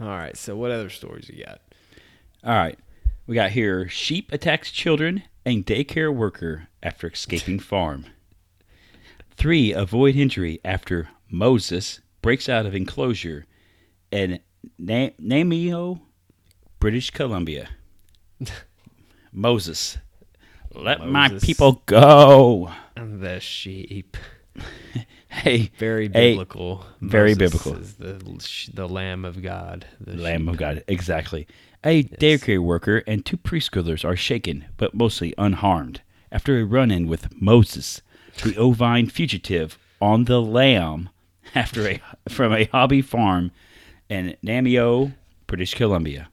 All right. So what other stories you got? All right. We got here sheep attacks children and daycare worker after escaping farm. Three avoid injury after Moses breaks out of enclosure in Na- Namio, British Columbia. Moses, let my people go. And The sheep. Hey, Very biblical. very biblical. The the Lamb of God. The Lamb sheep. of God, exactly. A daycare worker and two preschoolers are shaken, but mostly unharmed, after a run-in with Moses, the ovine fugitive, on the lamb, after a from a hobby farm in Namio, British Columbia.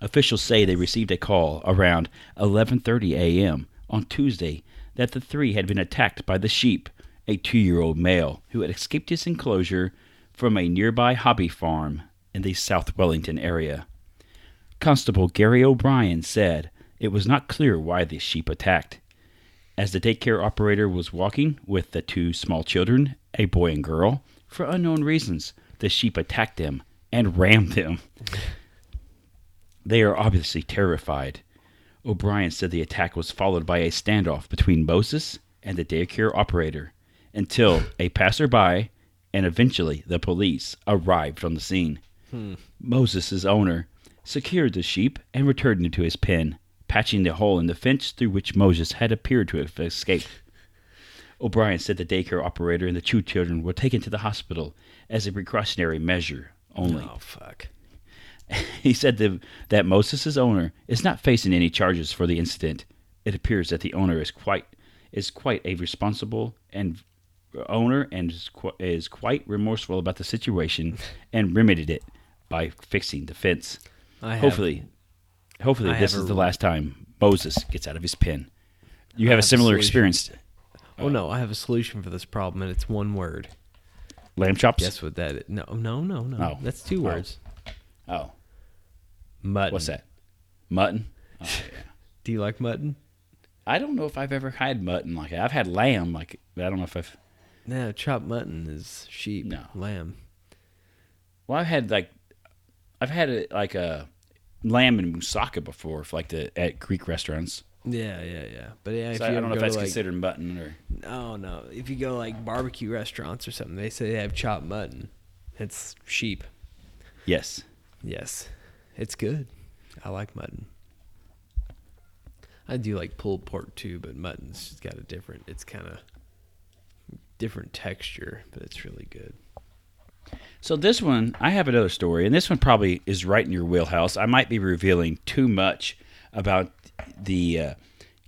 Officials say they received a call around 11:30 a.m. on Tuesday that the three had been attacked by the sheep, a 2-year-old male who had escaped his enclosure from a nearby hobby farm in the South Wellington area. Constable Gary O'Brien said it was not clear why the sheep attacked. As the daycare operator was walking with the two small children, a boy and girl, for unknown reasons, the sheep attacked them and rammed them. They are obviously terrified. O'Brien said the attack was followed by a standoff between Moses and the daycare operator until a passerby and eventually the police arrived on the scene. Hmm. Moses' owner secured the sheep and returned it to his pen, patching the hole in the fence through which Moses had appeared to have escaped. O'Brien said the daycare operator and the two children were taken to the hospital as a precautionary measure only. Oh fuck. He said that, that Moses' owner is not facing any charges for the incident. It appears that the owner is quite is quite a responsible and owner and is, qu- is quite remorseful about the situation and remedied it by fixing the fence. I have, Hopefully, hopefully I this is a- the last time Moses gets out of his pen. You have a have a similar solution. experience. Oh no, I have a solution for this problem, and it's one word. Lamb chops. Guess what that is? No, no, no, no. Oh. That's two oh. words. Oh, Mutton. what's that? Mutton. Oh, yeah. Do you like mutton? I don't know if I've ever had mutton like that. I've had lamb like, but I don't know if I've. No, chopped mutton is sheep. No. lamb. Well, I've had like, I've had it like a lamb and moussaka before, for like the at Greek restaurants. Yeah, yeah, yeah. But yeah, if So you I ever don't know if go to, that's like, considered mutton or. No, no. If you go like barbecue restaurants or something, they say they have chopped mutton. It's sheep. Yes. Yes, it's good. I like mutton. I do like pulled pork too, but mutton's just got a different. It's kind of different texture, but it's really good. So this one, I have another story, and this one probably is right in your wheelhouse. I might be revealing too much about the uh,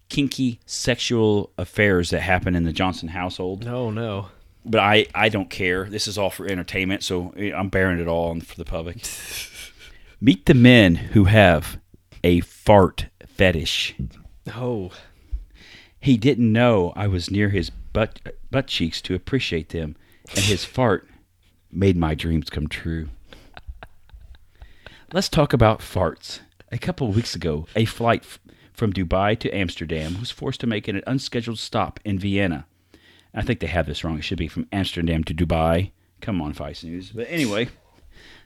kinky sexual affairs that happen in the Johnson household, No, no. but I, I don't care. This is all for entertainment, so eh, I'm bearing it all on for the public. Meet the men who have a fart fetish. Oh, He didn't know I was near his butt butt cheeks to appreciate them, and his fart made my dreams come true. Let's talk about farts. A couple of weeks ago, a flight f- from Dubai to Amsterdam was forced to make an unscheduled stop in Vienna. I think they have this wrong. It should be from Amsterdam to Dubai. Come on, Vice News. But anyway,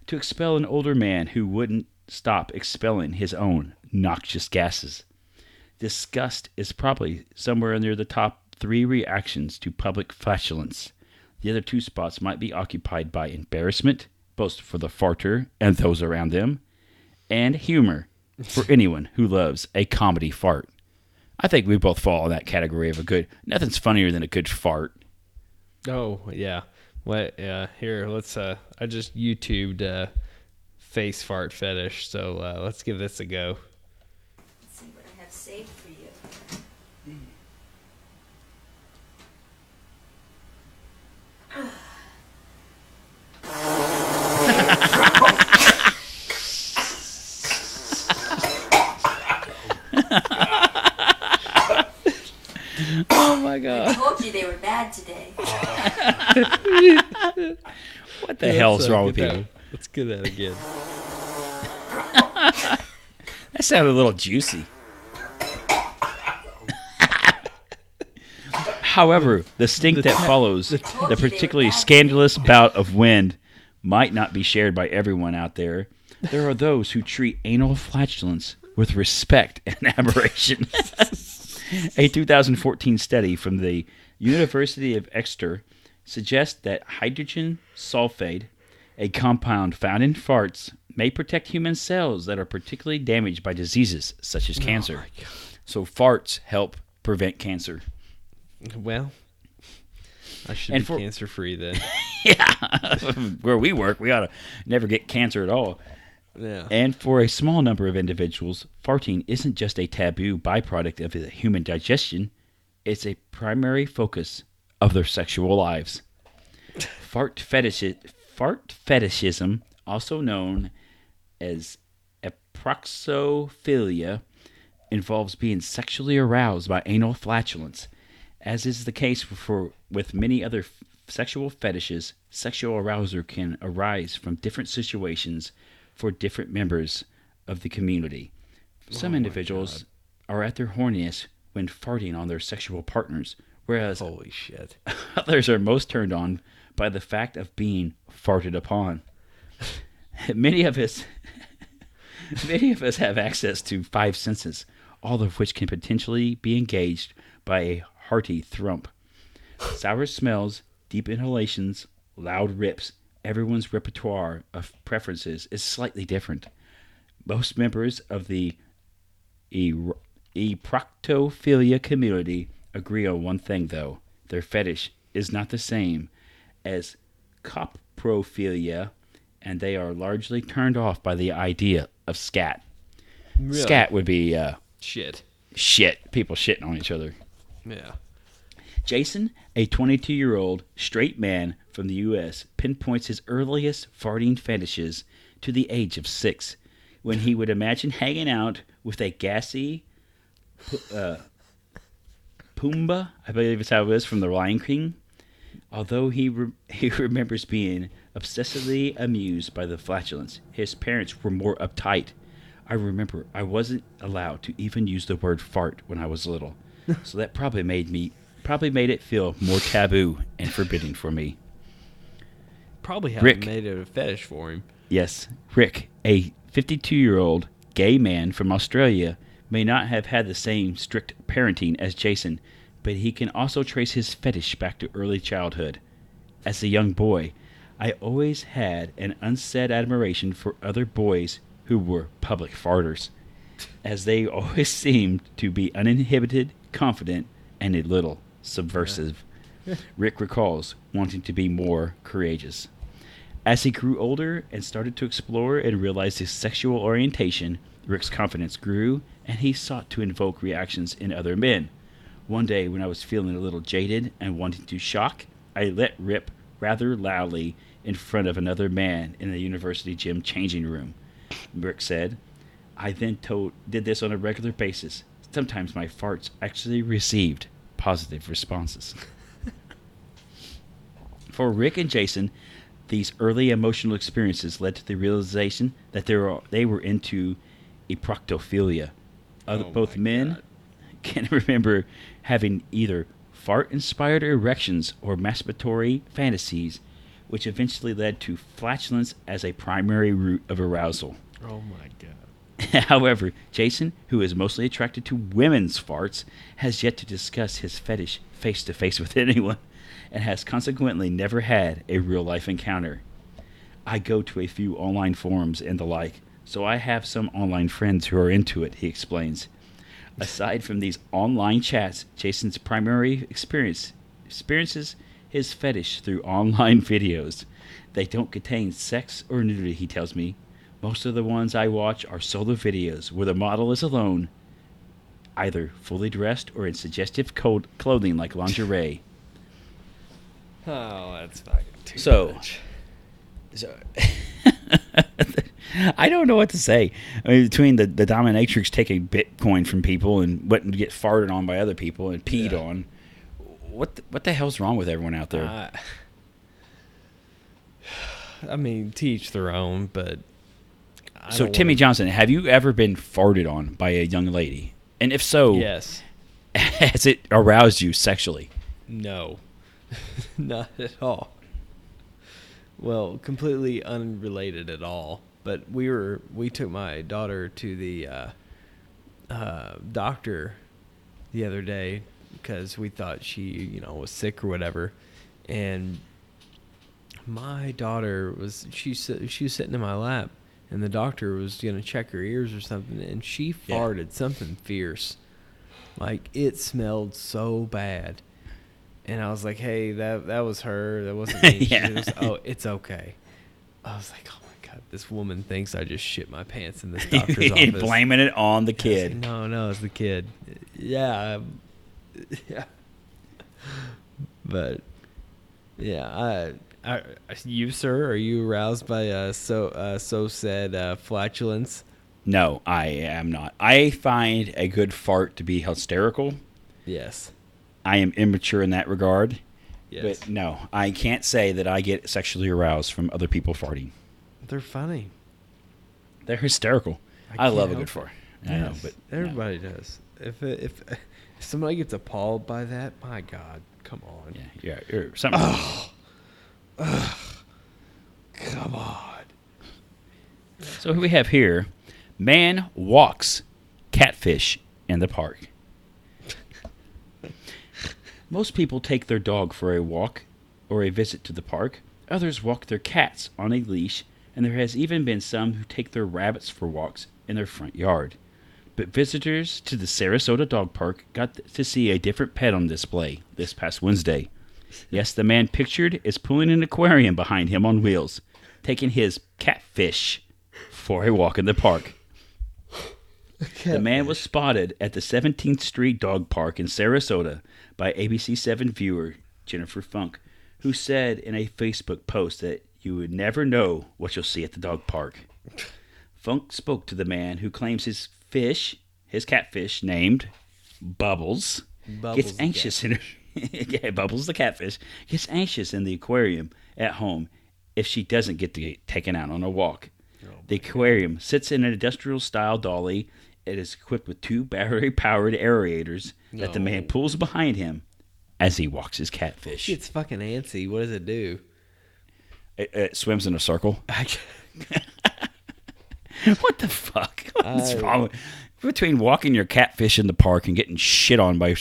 to expel an older man who wouldn't stop expelling his own noxious gases. Disgust is probably somewhere near the top three reactions to public flatulence. The other two spots might be occupied by embarrassment, both for the farter and those around them, and humor for anyone who loves a comedy fart. I think we both fall in that category of a good. Nothing's funnier than a good fart. oh, yeah. What? Yeah. Here, let's. Uh, I just YouTubed uh, face fart fetish, so uh, let's give this a go. Let's see what I have saved for you. Oh my I god! told you they were bad today. The hell's Let's, uh, wrong with people? that- Let's get that again. That sounded a little juicy. However, the stink that follows the particularly scandalous bout of wind might not be shared by everyone out there, there are those who treat anal flatulence with respect and admiration. a 2014 study from the University of Exeter suggests that hydrogen sulfide, a compound found in farts, may protect human cells that are particularly damaged by diseases such as oh cancer. so farts help prevent cancer. Well, I should And be for- cancer free then. yeah, where we work, we ought to never get cancer at all. yeah. And for a small number of individuals, farting isn't just a taboo byproduct of the human digestion, it's a primary focus of their sexual lives. Fart, fetish, fart fetishism, also known as eproctophilia, involves being sexually aroused by anal flatulence. As is the case for with many other f- sexual fetishes, sexual arousal can arise from different situations for different members of the community. Some oh individuals are at their horniest when farting on their sexual partners, whereas Holy shit. others are most turned on by the fact of being farted upon. many of us many of us have access to five senses, all of which can potentially be engaged by a hearty thrump. Sour smells, deep inhalations, loud rips, everyone's repertoire of preferences is slightly different. Most members of the E- Eproctophilia community agree on one thing, though. Their fetish is not the same as coprophilia, and they are largely turned off by the idea of scat. Really? Scat would be uh, Shit. shit, people shitting on each other. Yeah. Jason, a 22 year old straight man from the U.S., pinpoints his earliest farting fetishes to the age of six, when he would imagine hanging out with a gassy uh, Pumbaa, I believe it's how it is, from The Lion King. Although he, re- he remembers being obsessively amused by the flatulence, his parents were more uptight. I remember I wasn't allowed to even use the word fart when I was little, so that probably made me probably made it feel more taboo and forbidding for me. Probably have Rick. made it a fetish for him. Yes, Rick, a 52 year old gay man from Australia, may not have had the same strict parenting as Jason, but he can also trace his fetish back to early childhood. As a young boy, I always had an unsaid admiration for other boys who were public farters, as they always seemed to be uninhibited, confident, and a little subversive. Rick recalls wanting to be more courageous. As he grew older and started to explore and realize his sexual orientation, Rick's confidence grew and he sought to invoke reactions in other men. One day, when I was feeling a little jaded and wanting to shock, I let rip rather loudly in front of another man in the university gym changing room. Rick said, I then told, did this on a regular basis. Sometimes my farts actually received positive responses. For Rick and Jason, these early emotional experiences led to the realization that they were, they were into eproctophilia. Other, Oh both men God. can remember having either fart-inspired erections or masturbatory fantasies, which eventually led to flatulence as a primary route of arousal. Oh my god. However, Jason, who is mostly attracted to women's farts, has yet to discuss his fetish face to face with anyone, and has consequently never had a real life encounter. I go to a few online forums and the like, so I have some online friends who are into it, he explains. Aside from these online chats, Jason's primary experience experiences his fetish through online videos. They don't contain sex or nudity, he tells me. Most of the ones I watch are solo videos where the model is alone, either fully dressed or in suggestive clothing like lingerie. Oh, that's fucking too So- much. So, I don't know what to say. I mean, between the, the dominatrix taking Bitcoin from people and letting get farted on by other people and peed Yeah. on, what the, what the hell's wrong with everyone out there? Uh, I mean, teach their own, but. I so, Timmy wanna- Johnson, have you ever been farted on by a young lady? And if so, Yes. has it aroused you sexually? No. Not at all. Well, completely unrelated at all. But we were we took my daughter to the uh, uh, doctor the other day because we thought she you know was sick or whatever, and my daughter was she she was sitting in my lap, and the doctor was gonna check her ears or something, and she Yeah. farted something fierce, like it smelled so bad. And I was like, "Hey, that that was her. That wasn't me." She Yeah. goes, "Oh, it's okay." I was like, "Oh my god, this woman thinks I just shit my pants in this doctor's office." Blaming it on the was like, kid. no, no, it's the kid. Yeah, um, yeah. But yeah, I, I, you sir, are you aroused by uh, so uh, so said uh, flatulence? No, I am not. I find a good fart to be hysterical. Yes. I am immature in that regard. Yes. But no, I can't say that I get sexually aroused from other people farting. They're funny. They're hysterical. I I, love a good fart. I know, Yes, but no. everybody does. If it- if uh, if somebody gets appalled by that, my God, come on. Yeah, yeah, or something. Come on. So we have here, man walks catfish in the park. Most people take their dog for a walk or a visit to the park. Others walk their cats on a leash, and there has even been some who take their rabbits for walks in their front yard. But visitors to the Sarasota Dog Park got to see a different pet on display this past Wednesday. Yes, the man pictured is pulling an aquarium behind him on wheels, taking his catfish for a walk in the park. The man was spotted at the 17th Street Dog Park in Sarasota by ABC7 viewer Jennifer Funk, who said in a Facebook post that you would never know what you'll see at the dog park. Funk spoke to the man who claims his fish, his catfish named Bubbles, Bubbles gets anxious in yeah, Bubbles the catfish gets anxious in the aquarium at home if she doesn't get to get taken out on a walk. The aquarium sits in an industrial style dolly. It is equipped with two battery powered aerators that the man pulls behind him as he walks his catfish. It's fucking antsy. What does it do? It, it swims in a circle. What the fuck? What's I- wrong with, between walking your catfish in the park and getting shit on by?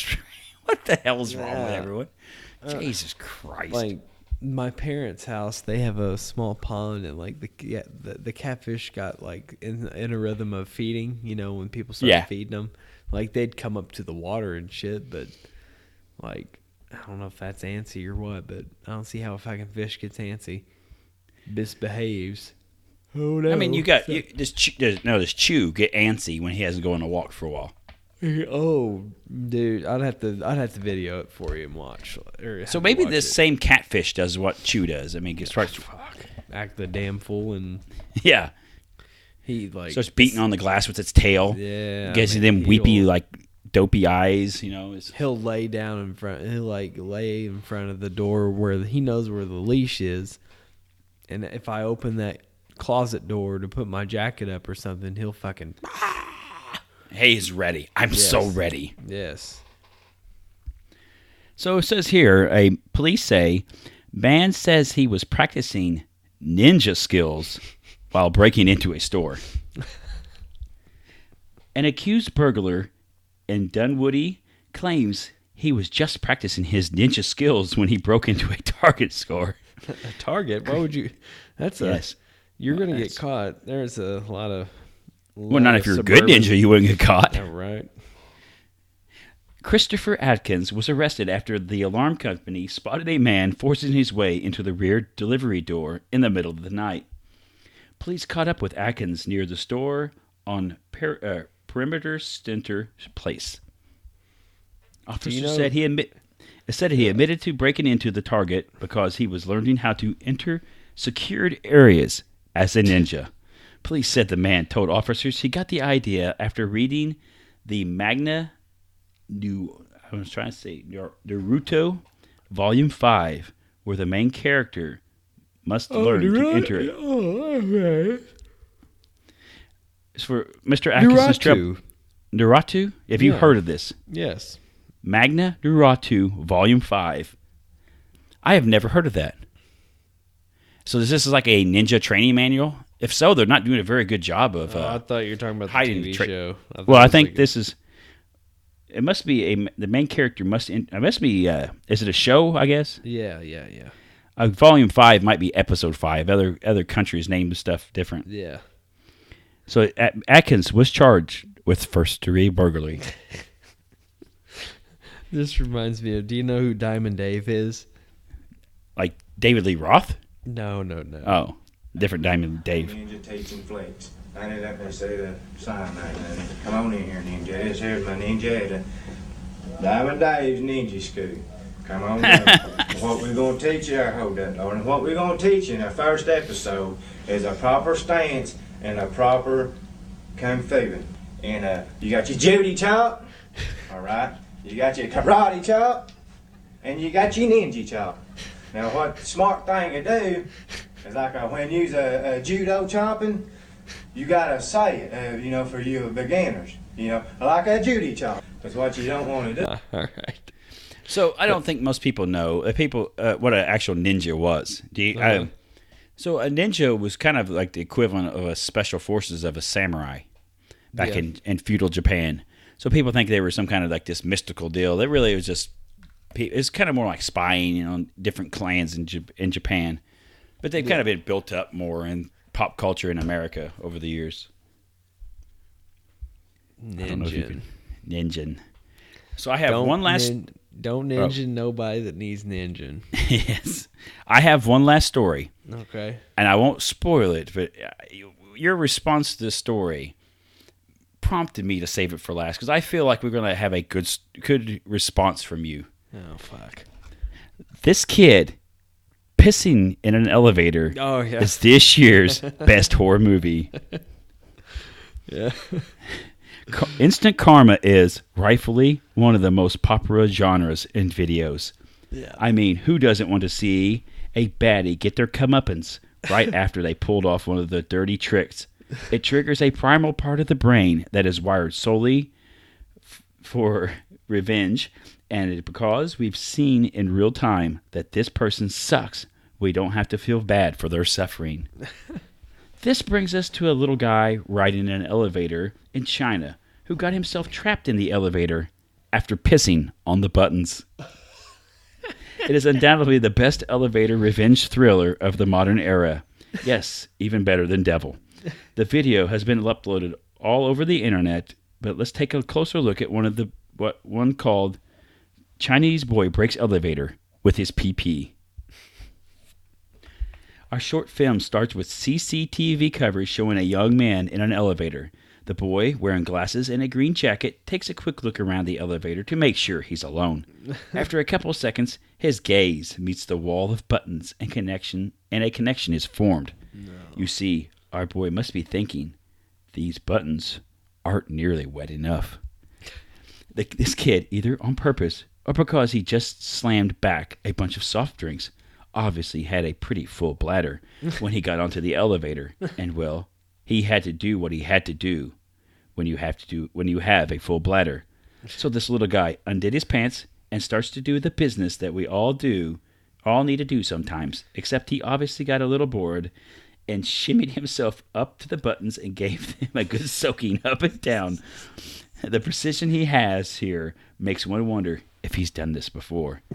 What the hell's wrong with everyone? Uh, Jesus Christ! like my parents' house, they have a small pond, and like the yeah, the, the catfish got like in in a rhythm of feeding. You know, when people start Yeah. feeding them, like they'd come up to the water and shit. But like, I don't know if that's antsy or what, but I don't see how a fucking fish gets antsy, misbehaves. Oh no! I mean, you got you, this. Chew, does, no, this Chew get antsy when he hasn't going on a walk for a while. Oh, dude, I'd have to I'd have to video it for you and watch. So maybe watch this it. same catfish does what Chew does. I mean, it starts. act the damn fool and Yeah, he like starts beating on the glass with its tail. Yeah, mean, them weepy like dopey eyes. You know, it's, he'll lay down in front he'll like lay in front of the door where he knows where the leash is and if i open that closet door to put my jacket up or something he'll fucking he's ready. I'm so ready. yes So it says here, a police say, man says he was practicing ninja skills while breaking into a store. An accused burglar in Dunwoody claims he was just practicing his ninja skills when he broke into a Target store. a target why would you that's a Yes. you're gonna get caught there's a lot of Well, not if you're a good ninja, you wouldn't get caught. yeah, right Christopher Atkins was arrested after the alarm company spotted a man forcing his way into the rear delivery door in the middle of the night. Police caught up with Atkins near the store on per, uh, Perimeter Center Place. Officers you know- said he admit, said he admitted to breaking into the Target because he was learning how to enter secured areas as a ninja. Police said the man told officers he got the idea after reading the Magna Nu I was trying to say Nar- Naruto Volume Five, where the main character must oh, learn to enter it. oh, It's for Mr. Atkinson's Naruto. trip. Naruto? Have you Yeah. heard of this? yes Magna Naruto Volume Five. I have never heard of that. So is this is like a ninja training manual? If so, they're not doing a very good job of. Oh, I Uh, thought you were talking about the TV tra- show. thought well, I think like- this is. It must be a the main character must in, it must be uh, is it a show I guess Yeah, yeah, yeah, uh, volume five might be episode five other other countries name stuff different yeah. so At- Atkins was charged with first degree burglary This reminds me of. Do you know who Diamond Dave is? like David Lee Roth No, no, no. oh different Diamond Dave Ninja teaching flex. I ended up say the sign right. Come on in here, Ninja. This here's my Ninja at a Diamond Dave's Ninja School. Come on in. what we're going to teach you, our hold up, Lord, and what we're going to teach you in our first episode is a proper stance and a proper kung fu. And uh, you got your Judy chop, all right? You got your karate chop, and you got your ninja chop. Now, what smart thing to do is like uh, when you use a, a judo chopping, you gotta say it, uh, you know, for you beginners, you know, like a Judy chop. That's what you don't want to do. All right. So I don't think most people know uh, people uh, what an actual ninja was. Do you, Uh-huh. uh, so a ninja was kind of like the equivalent of a special forces of a samurai back Yeah. in, in feudal Japan. So people think they were some kind of like this mystical deal. They really was just pe- it's kind of more like spying, you know, different clans in Jap- in Japan. But they've kind of been built up more in pop culture in America over the years. I don't know if you Ninja. can ninja. So I have Don't one last nin- don't ninja nobody that needs ninja. yes. I have one last story, Okay. and I won't spoil it, but uh, your response to this story prompted me to save it for last because I feel like we're going to have a good good response from you. Oh fuck. This kid pissing in an elevator Oh yeah. is this year's best horror movie. yeah. Instant Karma is rightfully one of the most popular genres in videos. Yeah. I mean, who doesn't want to see a baddie get their comeuppance right after they pulled off one of the dirty tricks? It triggers a primal part of the brain that is wired solely f- for revenge, and because we've seen in real time that this person sucks, we don't have to feel bad for their suffering. This brings us to a little guy riding an elevator in China who got himself trapped in the elevator after pissing on the buttons. It is undoubtedly the best elevator revenge thriller of the modern era. Yes, even better than Devil. The video has been uploaded all over the internet, but let's take a closer look at one of the what one called Chinese boy breaks elevator with his PP. Our short film starts with CCTV coverage showing a young man in an elevator. The boy, wearing glasses and a green jacket, takes a quick look around the elevator to make sure he's alone. After a couple of seconds, his gaze meets the wall of buttons and connection, and a connection is formed. You see, our boy must be thinking, these buttons aren't nearly wet enough. The, this kid, either on purpose or because he just slammed back a bunch of soft drinks, obviously had a pretty full bladder when he got onto the elevator. And well, he had to do what he had to do when you have to do when you have a full bladder. So this little guy undid his pants and starts to do the business that we all do, all need to do sometimes. Except he obviously got a little bored and shimmied himself up to the buttons and gave them a good soaking up and down. The precision he has here makes one wonder if he's done this before.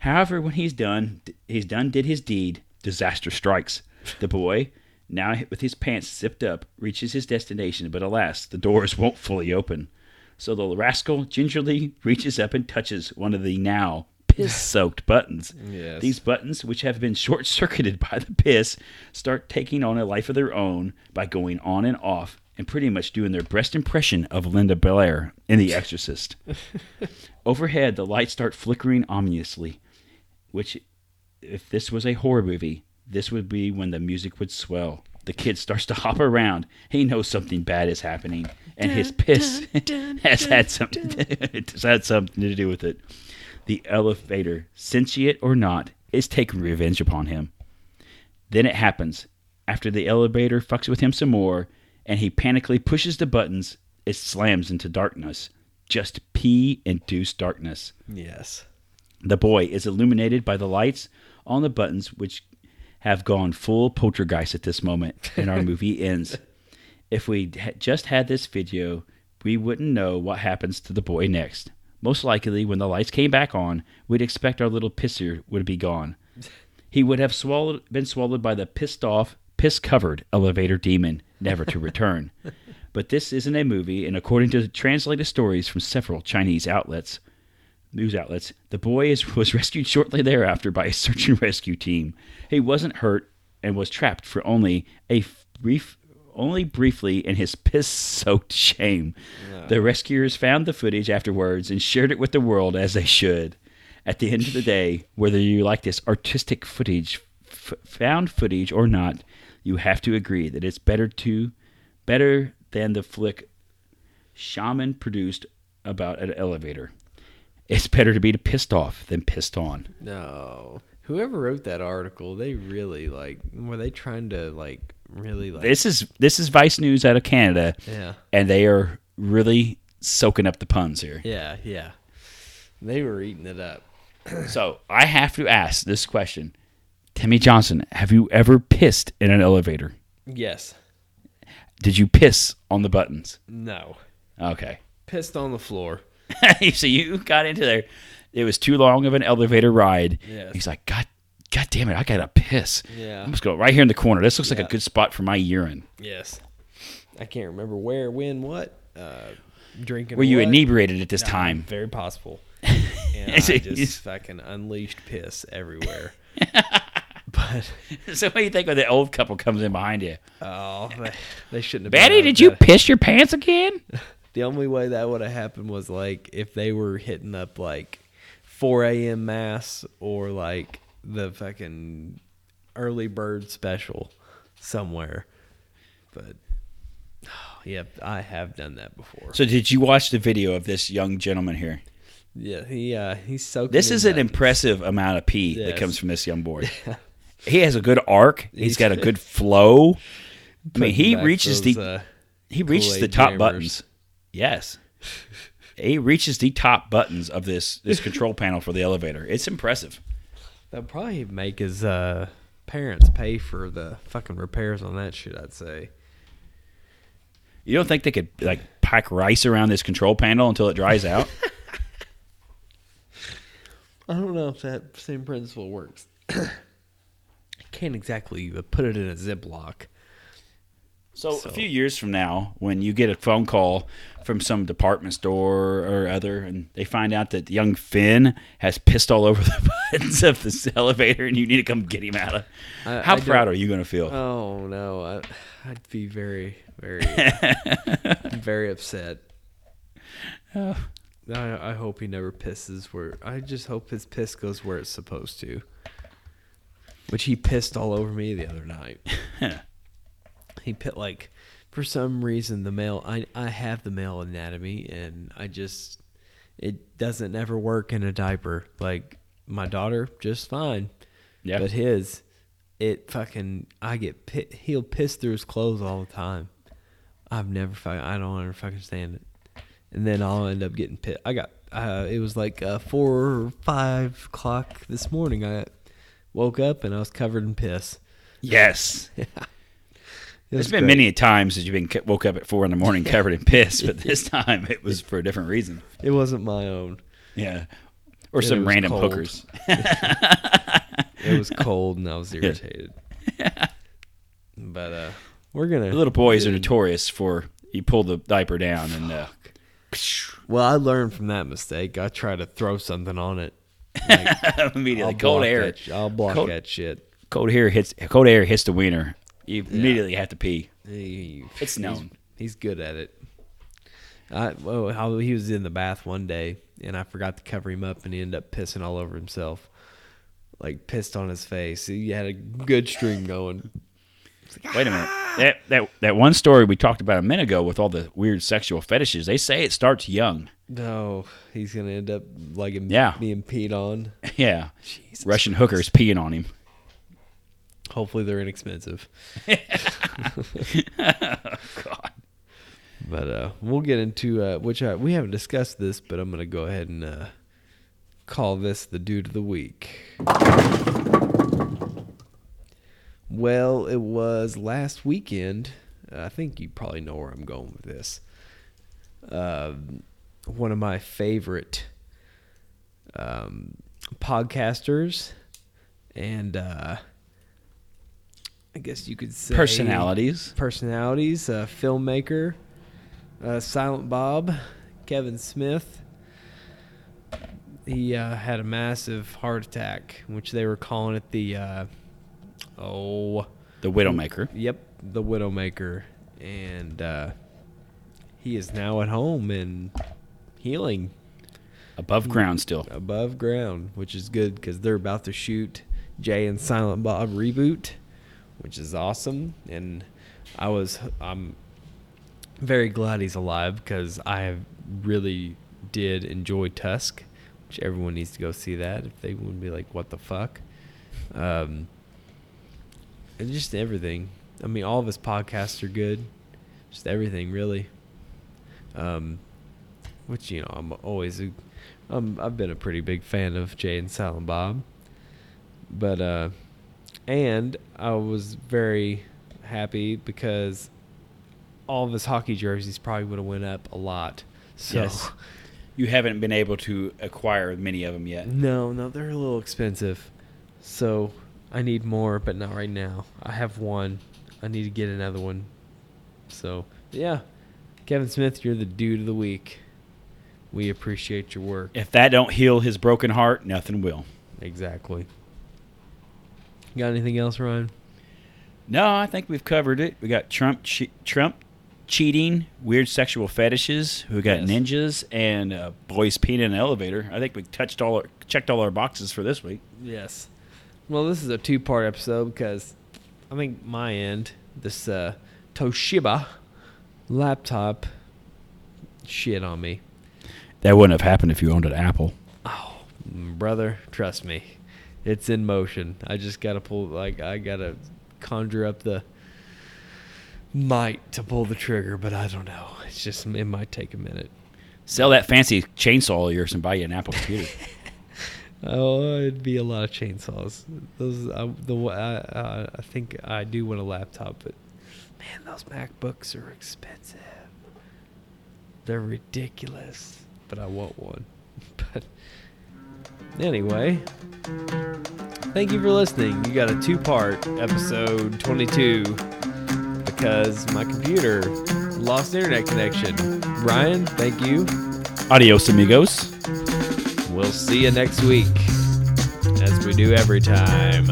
However, when he's done, he's done did his deed, disaster strikes. The boy, now with his pants zipped up, reaches his destination, but alas, the doors won't fully open. So the rascal gingerly reaches up and touches one of the now piss-soaked buttons. Yes. These buttons, which have been short-circuited by the piss, start taking on a life of their own by going on and off and pretty much doing their best impression of Linda Blair in The Exorcist. Overhead, the lights start flickering ominously, which, if this was a horror movie, this would be when the music would swell. The kid starts to hop around. He knows something bad is happening, and his piss has had something has had something to do with it. The elevator, sentient or not, is taking revenge upon him. Then it happens. After the elevator fucks with him some more, and he panically pushes the buttons, it slams into darkness. Just pee induced darkness. Yes. The boy is illuminated by the lights on the buttons, which have gone full poltergeist at this moment, and our movie ends. If we had just had this video, we wouldn't know what happens to the boy next. Most likely, when the lights came back on, we'd expect our little pisser would be gone. He would have swallowed, been swallowed by the pissed off, piss covered elevator demon, never to return. but this isn't a movie, and according to translated stories from several Chinese outlets, news outlets, the boy is, was rescued shortly thereafter by a search and rescue team. He wasn't hurt and was trapped for only a brief, only briefly in his piss-soaked shame. The rescuers found the footage afterwards and shared it with the world as they should. At the end of the day, whether you like this artistic footage, f- found footage or not, you have to agree that it's better to, better than the flick Shyamalan produced about an elevator. It's better to be pissed off than pissed on. No. Whoever wrote that article, they really like were they trying to like really like This is this is Vice News out of Canada, Yeah. and they are really soaking up the puns here. Yeah, yeah. They were eating it up. So I have to ask this question: Timmy Johnson, have you ever pissed in an elevator? Yes. Did you piss on the buttons? No. Okay. Pissed on the floor. so you got into there. It was too long of an elevator ride. Yes. He's like, God, God damn it, I gotta piss. Yeah. I'm just go right here in the corner. This looks like a good spot for my urine. Yes. I can't remember where, when, what. Uh, drinking. Were you what. inebriated at this No, time? Very possible. And I just fucking unleashed piss everywhere. but so what do you think when the old couple comes in behind you? oh, they, they shouldn't have. Betty, did you piss your pants again? The only way that would have happened was like if they were hitting up like 4 a.m. mass or like the fucking early bird special somewhere. But yeah, I have done that before. So did you watch the video of this young gentleman here? yeah, he uh, he's soaking. This is an impressive amount of pee that comes from this young boy. he has a good arc. he's got a good flow. I mean, he reaches those, the uh, he reaches the top buttons. Yes. he reaches the top buttons of this this control panel for the elevator. It's impressive. They'll probably make his uh, parents pay for the fucking repairs on that shit. I'd say. You don't think they could like pack rice around this control panel until it dries out? I don't know if that same principle works. I can't exactly put it in a Ziploc. So, So- a few years from now, when you get a phone call from some department store or other, and they find out that young Finn has pissed all over the buttons of this elevator, and you need to come get him out of, I- how I proud are you going to feel? Oh no, I, I'd be very, very, very upset. I, I hope he never pisses where. I just hope his piss goes where it's supposed to. Which he pissed all over me the other night. he pit like, for some reason the male. I I have the male anatomy and I just it doesn't ever work in a diaper. Like my daughter, just fine. yeah, But his, it fucking, I get pit, he'll piss through his clothes all the time. I've never fucking, I don't ever fucking stand it. And then I'll end up getting pit. I got, uh, it was like uh, four or five o'clock this morning. I woke up and I was covered in piss. yes. It There's been great. many times that you've been woke up at four in the morning covered in piss, but this time it was for a different reason. It wasn't my own. Yeah, or And some random cold. hookers. It was cold and I was irritated. but uh, we're gonna. Little boys are notorious for you pull the diaper down and uh, Well, I learned from that mistake. I try to throw something on it. Like, immediately I'll cold air. that I'll block Cold- that shit. Cold air hits cold air hits the wiener. You immediately have to pee. He- It's known. He's, good at it. I well, how he was in the bath one day and I forgot to cover him up and he ended up pissing all over himself, like pissed on his face. He had a good string going. Wait a minute. Ah! That that that one story we talked about a minute ago with all the weird sexual fetishes. They say it starts young. No, he's gonna end up like him Yeah. being peed on. Yeah. Russian hookers peeing on him. Hopefully they're inexpensive. God. But uh, we'll get into uh, which I, we haven't discussed this, but I'm gonna go ahead and uh, call this the dude of the week. Well, it was last weekend. I think you probably know where I'm going with this. Um, one of my favorite um, podcasters and uh, I guess you could say Personalities. personalities, uh, filmmaker, uh, Silent Bob, Kevin Smith. He uh, had a massive heart attack, which they were calling it the, uh, oh, The Widowmaker. yep, the Widowmaker. And uh, he is now at home and healing Above ground still. above ground, which is good because they're about to shoot Jay and Silent Bob reboot, which is awesome. And I was I'm very glad he's alive because I really did enjoy Tusk, which everyone needs to go see that if they wouldn't be like, what the fuck. Um, and just everything. I mean, all of his podcasts are good. Just everything, really. Um, which you know, I'm always a, um, I've been a pretty big fan of Jay and Silent Bob, but uh, and I was very happy because all of his hockey jerseys probably would have went up a lot. So Yes. You haven't been able to acquire many of them yet. no, no, they're a little expensive. So I need more, but not right now. I have one. I need to get another one. So yeah, Kevin Smith, you're the dude of the week. We appreciate your work. If that don't heal his broken heart, nothing will. Exactly. Got anything else, Ryan? No, I think we've covered it. We got Trump, che- Trump cheating, weird sexual fetishes. We got Yes. ninjas and uh, boys peeing in an elevator. I think we touched all our, checked all our boxes for this week. Yes. Well, this is a two-part episode because I think my end, this uh, Toshiba laptop, shit on me. That wouldn't have happened if you owned an Apple. Oh, brother, trust me, it's in motion. I just gotta pull, like, I gotta conjure up the might to pull the trigger, but I don't know. It's just it might take a minute. Sell that fancy chainsaw of yours and buy you an Apple computer. Oh, it'd be a lot of chainsaws. Those, uh, the I, uh, I think I do want a laptop, but man, those MacBooks are expensive. They're ridiculous, but I want one. But anyway, thank you for listening. You got a two-part episode 22 because my computer lost internet connection. Ryan, thank you. Adios, amigos. We'll see you next week, as we do every time.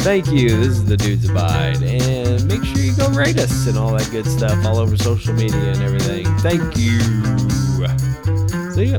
Thank you. This is the Dudes Abide, and make sure you go rate us and all that good stuff all over social media and everything. Thank you. See ya.